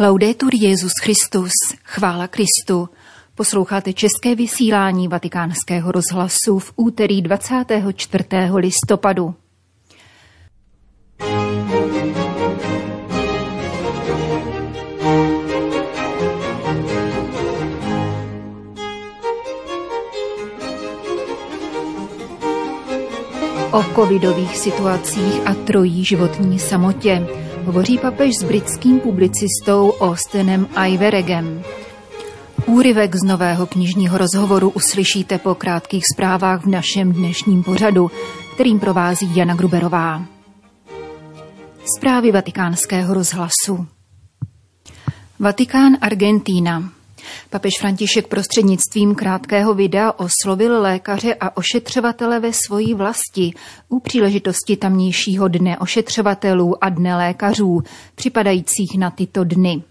Laudetur Jezus Christus, chvála Kristu. Posloucháte české vysílání vatikánského rozhlasu v úterý 24. listopadu. O covidových situacích a trojí životní samotě hovoří papež s britským publicistou Austenem Iveregem. Úryvek z nového knižního rozhovoru uslyšíte po krátkých zprávách v našem dnešním pořadu, kterým provází Jana Gruberová. Zprávy vatikánského rozhlasu. Vatikán Argentína. Papež František prostřednictvím krátkého videa oslovil lékaře a ošetřovatele ve svojí vlasti u příležitosti tamnějšího dne ošetřovatelů a dne lékařů, připadajících na tyto dny.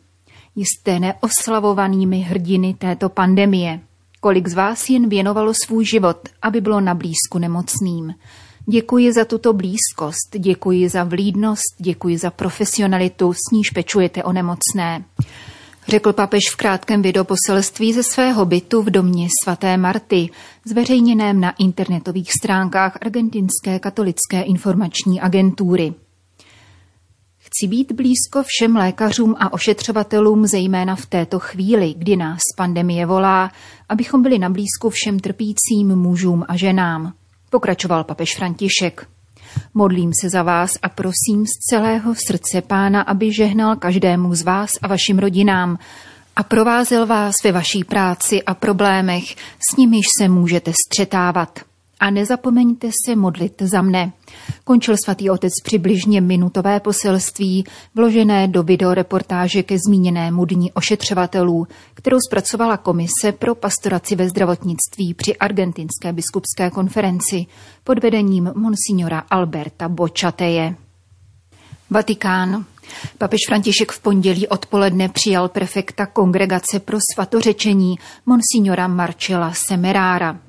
Jste neoslavovanými hrdiny této pandemie. Kolik z vás jen věnovalo svůj život, aby bylo na blízku nemocným. Děkuji za tuto blízkost, děkuji za vlídnost, děkuji za profesionalitu, s níž pečujete o nemocné řekl papež v krátkém videoposelství ze svého bytu v domě svaté Marty, zveřejněném na internetových stránkách Argentinské katolické informační agentury. Chci být blízko všem lékařům a ošetřovatelům, zejména v této chvíli, kdy nás pandemie volá, abychom byli na blízku všem trpícím mužům a ženám, pokračoval papež František. Modlím se za vás a prosím z celého srdce Pána, aby žehnal každému z vás a vašim rodinám a provázel vás ve vaší práci a problémech, s nimiž se můžete střetávat. A nezapomeňte se modlit za mne. Končil svatý otec přibližně minutové poselství, vložené do videoreportáže ke zmíněnému dní ošetřovatelů, kterou zpracovala Komise pro pastoraci ve zdravotnictví při Argentinské biskupské konferenci pod vedením monsignora Alberta Bočateje. Vatikán. Papež František v pondělí odpoledne přijal prefekta kongregace pro svatořečení monsignora Marcela Semerára.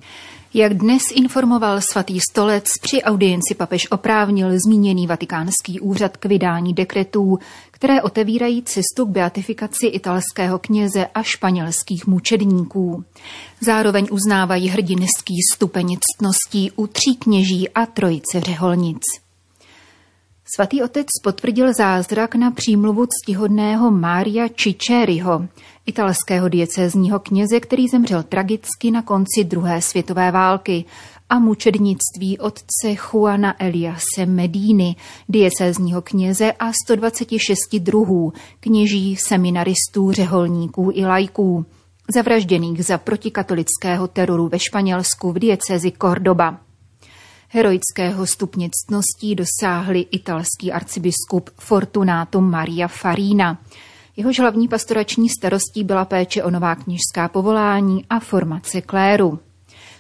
Jak dnes informoval svatý stolec, při audienci papež oprávnil zmíněný vatikánský úřad k vydání dekretů, které otevírají cestu k beatifikaci italského kněze a španělských mučedníků. Zároveň uznávají hrdinský stupeň ctností u tří kněží a trojice řeholnic. Svatý otec potvrdil zázrak na přímluvu ctihodného Mária Čičériho, italského diecézního kněze, který zemřel tragicky na konci druhé světové války a mučednictví otce Juana Eliase Medíny, diecézního kněze a 126 druhů, kněží, seminaristů, řeholníků i lajků, zavražděných za protikatolického teroru ve Španělsku v diecézi Cordoba. Heroického stupně ctností dosáhli italský arcibiskup Fortunato Maria Farina. Jehož hlavní pastorační starostí byla péče o nová kněžská povolání a formace kléru.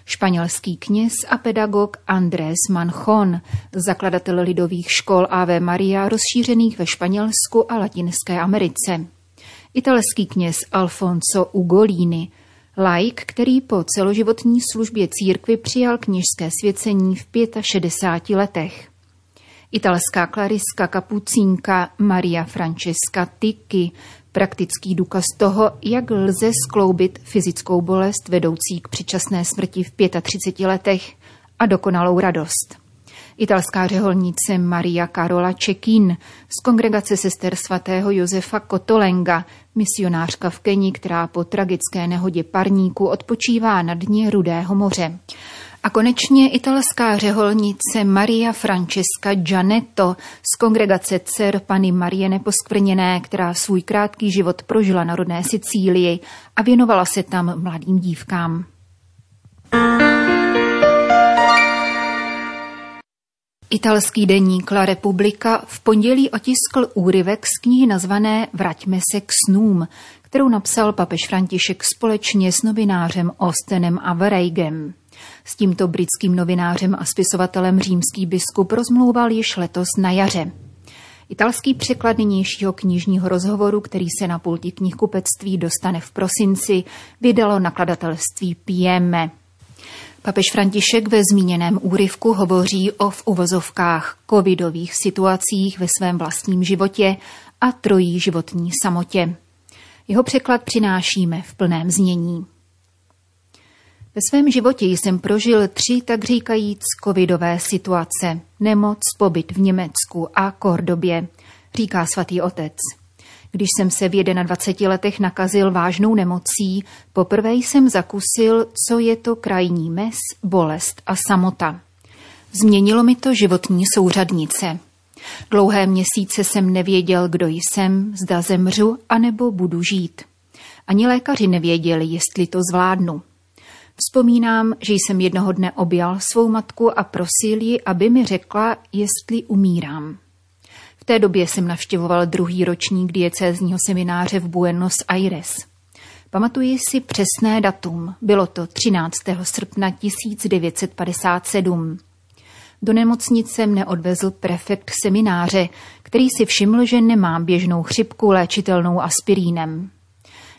Španělský kněz a pedagog Andrés Manchon, zakladatel lidových škol Ave Maria rozšířených ve Španělsku a Latinské Americe. Italský kněz Alfonso Ugolini, Laik, který po celoživotní službě církvy přijal kněžské svěcení v 65 letech. Italská klariska kapucínka Maria Francesca Tiki, praktický důkaz toho, jak lze skloubit fyzickou bolest vedoucí k předčasné smrti v 35 letech. A dokonalou radost italská řeholnice Maria Carola Čekín z kongregace sester svatého Josefa Kotolenga, misionářka v Keni, která po tragické nehodě parníku odpočívá na dně Rudého moře. A konečně italská řeholnice Maria Francesca Gianetto z kongregace dcer Pany Marie Neposkvrněné, která svůj krátký život prožila na rodné Sicílii a věnovala se tam mladým dívkám. Italský deník La Repubblica v pondělí otiskl úryvek z knihy nazvané Vraťme se k snům, kterou napsal papež František společně s novinářem Austenem Avereigem. S tímto britským novinářem a spisovatelem římský biskup rozmlouval již letos na jaře. Italský překlad nynějšího knižního rozhovoru, který se na pulti knihkupectví dostane v prosinci, vydalo nakladatelství Pieme. Papež František ve zmíněném úryvku hovoří o v uvozovkách covidových situacích ve svém vlastním životě a trojí životní samotě. Jeho překlad přinášíme v plném znění. Ve svém životě jsem prožil tři, tak říkajíc, covidové situace. Nemoc, pobyt v Německu a Kordobě, říká svatý otec. Když jsem se v 21 letech nakazil vážnou nemocí, poprvé jsem zakusil, co je to krajní mes, bolest a samota. Změnilo mi to životní souřadnice. Dlouhé měsíce jsem nevěděl, kdo jsem, zda zemřu, anebo budu žít. Ani lékaři nevěděli, jestli to zvládnu. Vzpomínám, že jsem jednoho dne objal svou matku a prosil ji, aby mi řekla, jestli umírám. Té době jsem navštěvoval druhý ročník diecézního semináře v Buenos Aires. Pamatuji si přesné datum. Bylo to 13. srpna 1957. Do nemocnice mne odvezl prefekt semináře, který si všiml, že nemám běžnou chřipku léčitelnou aspirínem.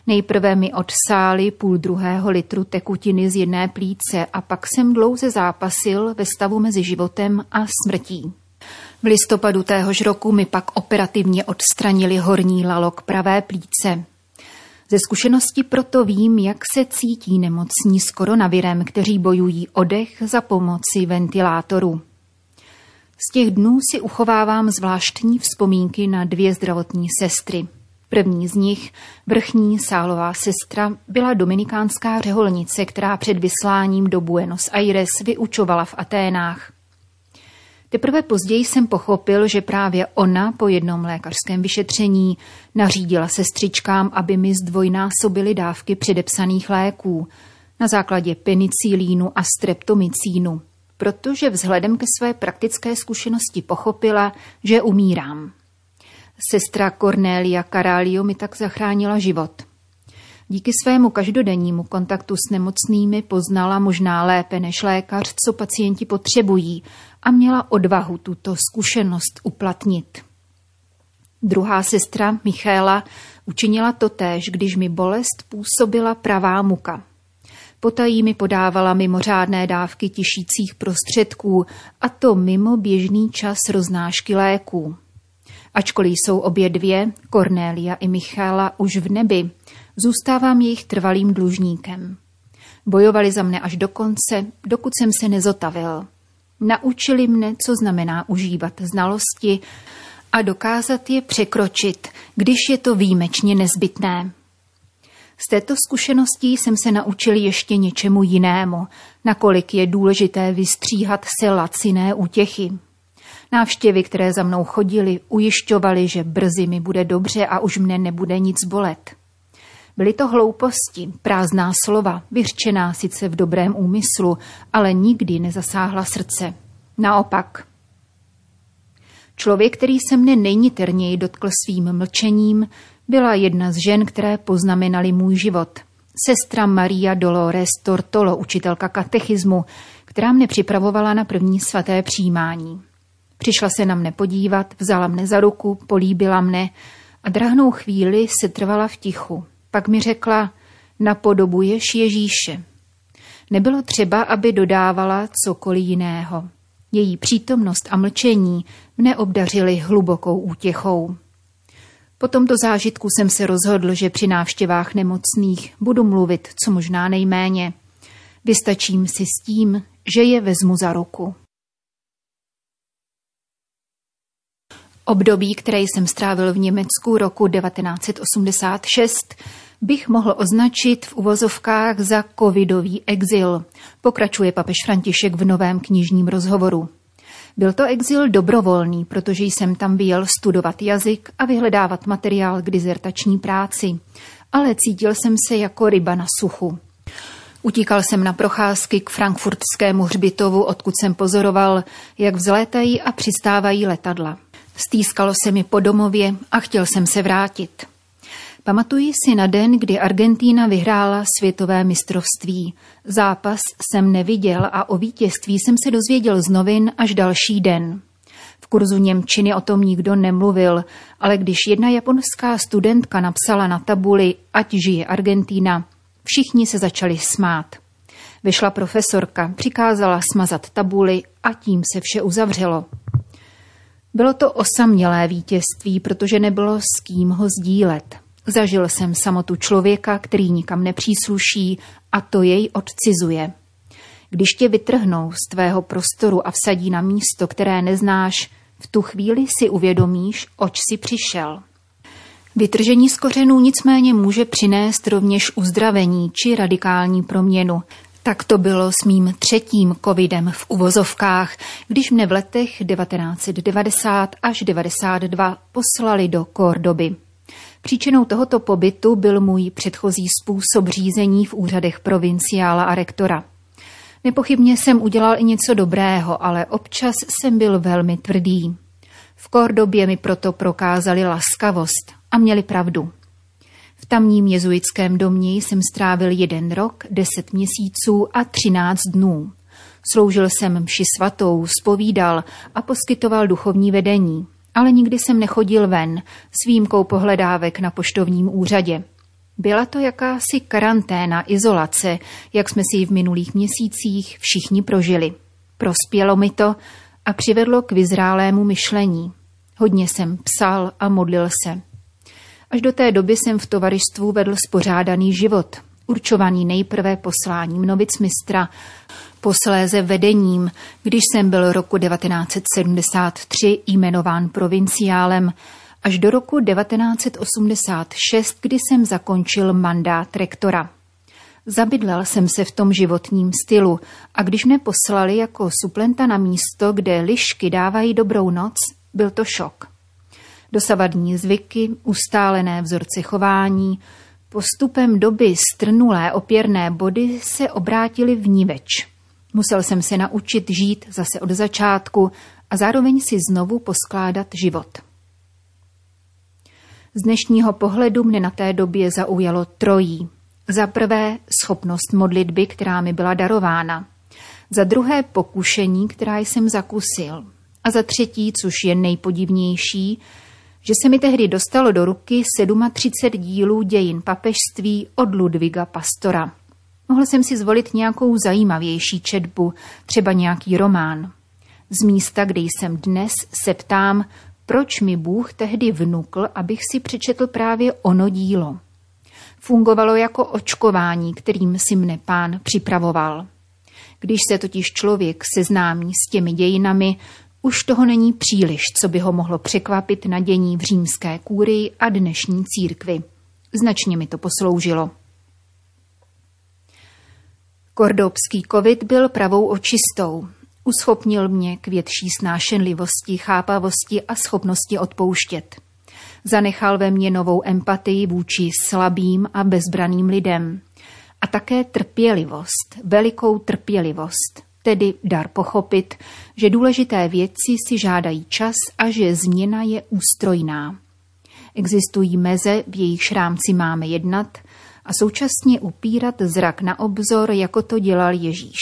Nejprve mi odsáli půl druhého litru tekutiny z jedné plíce a pak jsem dlouze zápasil ve stavu mezi životem a smrtí. V listopadu téhož roku mi pak operativně odstranili horní lalok pravé plíce. Ze zkušenosti proto vím, jak se cítí nemocní s koronavirem, kteří bojují o dech za pomoci ventilátoru. Z těch dnů si uchovávám zvláštní vzpomínky na dvě zdravotní sestry. První z nich, vrchní sálová sestra, byla dominikánská řeholnice, která před vysláním do Buenos Aires vyučovala v Aténách. Teprve později jsem pochopil, že právě ona po jednom lékařském vyšetření nařídila sestřičkám, aby mi zdvojnásobili dávky předepsaných léků na základě penicilínu a streptomicínu protože vzhledem ke své praktické zkušenosti pochopila, že umírám. Sestra Cornelia Caralio mi tak zachránila život. Díky svému každodennímu kontaktu s nemocnými poznala možná lépe než lékař, co pacienti potřebují a měla odvahu tuto zkušenost uplatnit. Druhá sestra, Michéla, učinila totéž, když mi bolest působila pravá muka. Potají mi podávala mimořádné dávky tišících prostředků, a to mimo běžný čas roznášky léků. Ačkoliv jsou obě dvě, Cornélia i Michála, už v nebi, zůstávám jejich trvalým dlužníkem. Bojovali za mne až do konce, dokud jsem se nezotavil. Naučili mne, co znamená užívat znalosti a dokázat je překročit, když je to výjimečně nezbytné. Z této zkušenosti jsem se naučil ještě něčemu jinému, nakolik je důležité vystříhat se laciné útěchy. Návštěvy, které za mnou chodili, ujišťovaly, že brzy mi bude dobře a už mne nebude nic bolet. Byly to hlouposti, prázdná slova, vyřčená sice v dobrém úmyslu, ale nikdy nezasáhla srdce. Naopak. Člověk, který se mne nejniterněji dotkl svým mlčením, byla jedna z žen, které poznamenaly můj život. Sestra Maria Dolores Tortolo, učitelka katechismu, která mne připravovala na první svaté přijímání. Přišla se na mne podívat, vzala mne za ruku, políbila mne a drahnou chvíli se trvala v tichu. Pak mi řekla, napodobuješ Ježíše. Nebylo třeba, aby dodávala cokoliv jiného. Její přítomnost a mlčení mne obdařily hlubokou útěchou. Po tomto zážitku jsem se rozhodl, že při návštěvách nemocných budu mluvit co možná nejméně. Vystačím si s tím, že je vezmu za ruku. Období, které jsem strávil v Německu roku 1986, bych mohl označit v uvozovkách za covidový exil, pokračuje papež František v novém knižním rozhovoru. Byl to exil dobrovolný, protože jsem tam vyjel studovat jazyk a vyhledávat materiál k dizertační práci, ale cítil jsem se jako ryba na suchu. Utíkal jsem na procházky k frankfurtskému hřbitovu, odkud jsem pozoroval, jak vzlétají a přistávají letadla. Stýskalo se mi po domově a chtěl jsem se vrátit. Pamatuji si na den, kdy Argentína vyhrála světové mistrovství. Zápas jsem neviděl a o vítězství jsem se dozvěděl z novin až další den. V kurzu Němčiny o tom nikdo nemluvil, ale když jedna japonská studentka napsala na tabuli Ať žije Argentína, všichni se začali smát. Vyšla profesorka, přikázala smazat tabuli a tím se vše uzavřelo. Bylo to osamělé vítězství, protože nebylo s kým ho sdílet. Zažil jsem samotu člověka, který nikam nepřísluší a to jej odcizuje. Když tě vytrhnou z tvého prostoru a vsadí na místo, které neznáš, v tu chvíli si uvědomíš, oč si přišel. Vytržení z kořenů nicméně může přinést rovněž uzdravení či radikální proměnu. Tak to bylo s mým třetím covidem v uvozovkách, když mne v letech 1990 až 92 poslali do Kordoby. Příčinou tohoto pobytu byl můj předchozí způsob řízení v úřadech provinciála a rektora. Nepochybně jsem udělal i něco dobrého, ale občas jsem byl velmi tvrdý. V Kordobě mi proto prokázali laskavost a měli pravdu. Tamním jezuitském domě jsem strávil jeden rok, deset měsíců a třináct dnů. Sloužil jsem mši svatou, spovídal a poskytoval duchovní vedení, ale nikdy jsem nechodil ven s výjimkou pohledávek na poštovním úřadě. Byla to jakási karanténa, izolace, jak jsme si ji v minulých měsících všichni prožili. Prospělo mi to a přivedlo k vyzrálému myšlení. Hodně jsem psal a modlil se. Až do té doby jsem v tovarištvu vedl spořádaný život, určovaný nejprve posláním novic mistra, posléze vedením, když jsem byl roku 1973 jmenován provinciálem, až do roku 1986, kdy jsem zakončil mandát rektora. Zabydlel jsem se v tom životním stylu a když mě poslali jako suplenta na místo, kde lišky dávají dobrou noc, byl to šok. Dosavadní zvyky, ustálené vzorce chování, postupem doby strnulé opěrné body se obrátily v níveč. Musel jsem se naučit žít zase od začátku a zároveň si znovu poskládat život. Z dnešního pohledu mne na té době zaujalo trojí. Za prvé schopnost modlitby, která mi byla darována. Za druhé pokušení, která jsem zakusil. A za třetí, což je nejpodivnější, že se mi tehdy dostalo do ruky 37 dílů dějin papežství od Ludviga Pastora. Mohl jsem si zvolit nějakou zajímavější četbu, třeba nějaký román. Z místa, kde jsem dnes, se ptám, proč mi Bůh tehdy vnukl, abych si přečetl právě ono dílo. Fungovalo jako očkování, kterým si mne pán připravoval. Když se totiž člověk seznámí s těmi dějinami, už toho není příliš, co by ho mohlo překvapit na dění v římské kůry a dnešní církvi. Značně mi to posloužilo. Kordobský covid byl pravou očistou. Uschopnil mě k větší snášenlivosti, chápavosti a schopnosti odpouštět. Zanechal ve mně novou empatii vůči slabým a bezbraným lidem. A také trpělivost, velikou trpělivost – tedy dar pochopit, že důležité věci si žádají čas a že změna je ústrojná. Existují meze, v jejich rámci máme jednat a současně upírat zrak na obzor, jako to dělal Ježíš.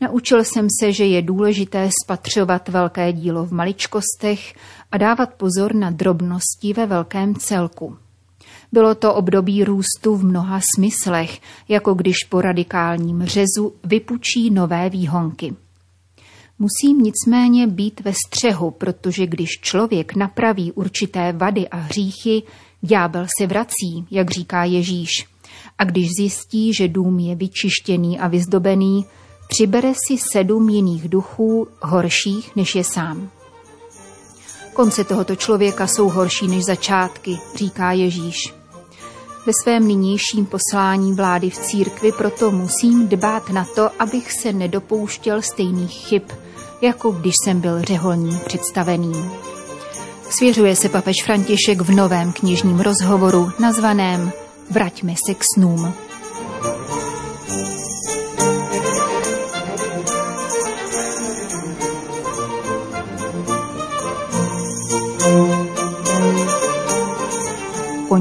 Naučil jsem se, že je důležité spatřovat velké dílo v maličkostech a dávat pozor na drobnosti ve velkém celku. Bylo to období růstu v mnoha smyslech, jako když po radikálním řezu vypučí nové výhonky. Musím nicméně být ve střehu, protože když člověk napraví určité vady a hříchy, ďábel se vrací, jak říká Ježíš. A když zjistí, že dům je vyčištěný a vyzdobený, přibere si sedm jiných duchů, horších než je sám. Konce tohoto člověka jsou horší než začátky, říká Ježíš. Ve svém nynějším poslání vlády v církvi proto musím dbát na to, abych se nedopouštěl stejných chyb, jako když jsem byl řeholním představeným. Svěřuje se papež František v novém knižním rozhovoru nazvaném Vraťme se k snům.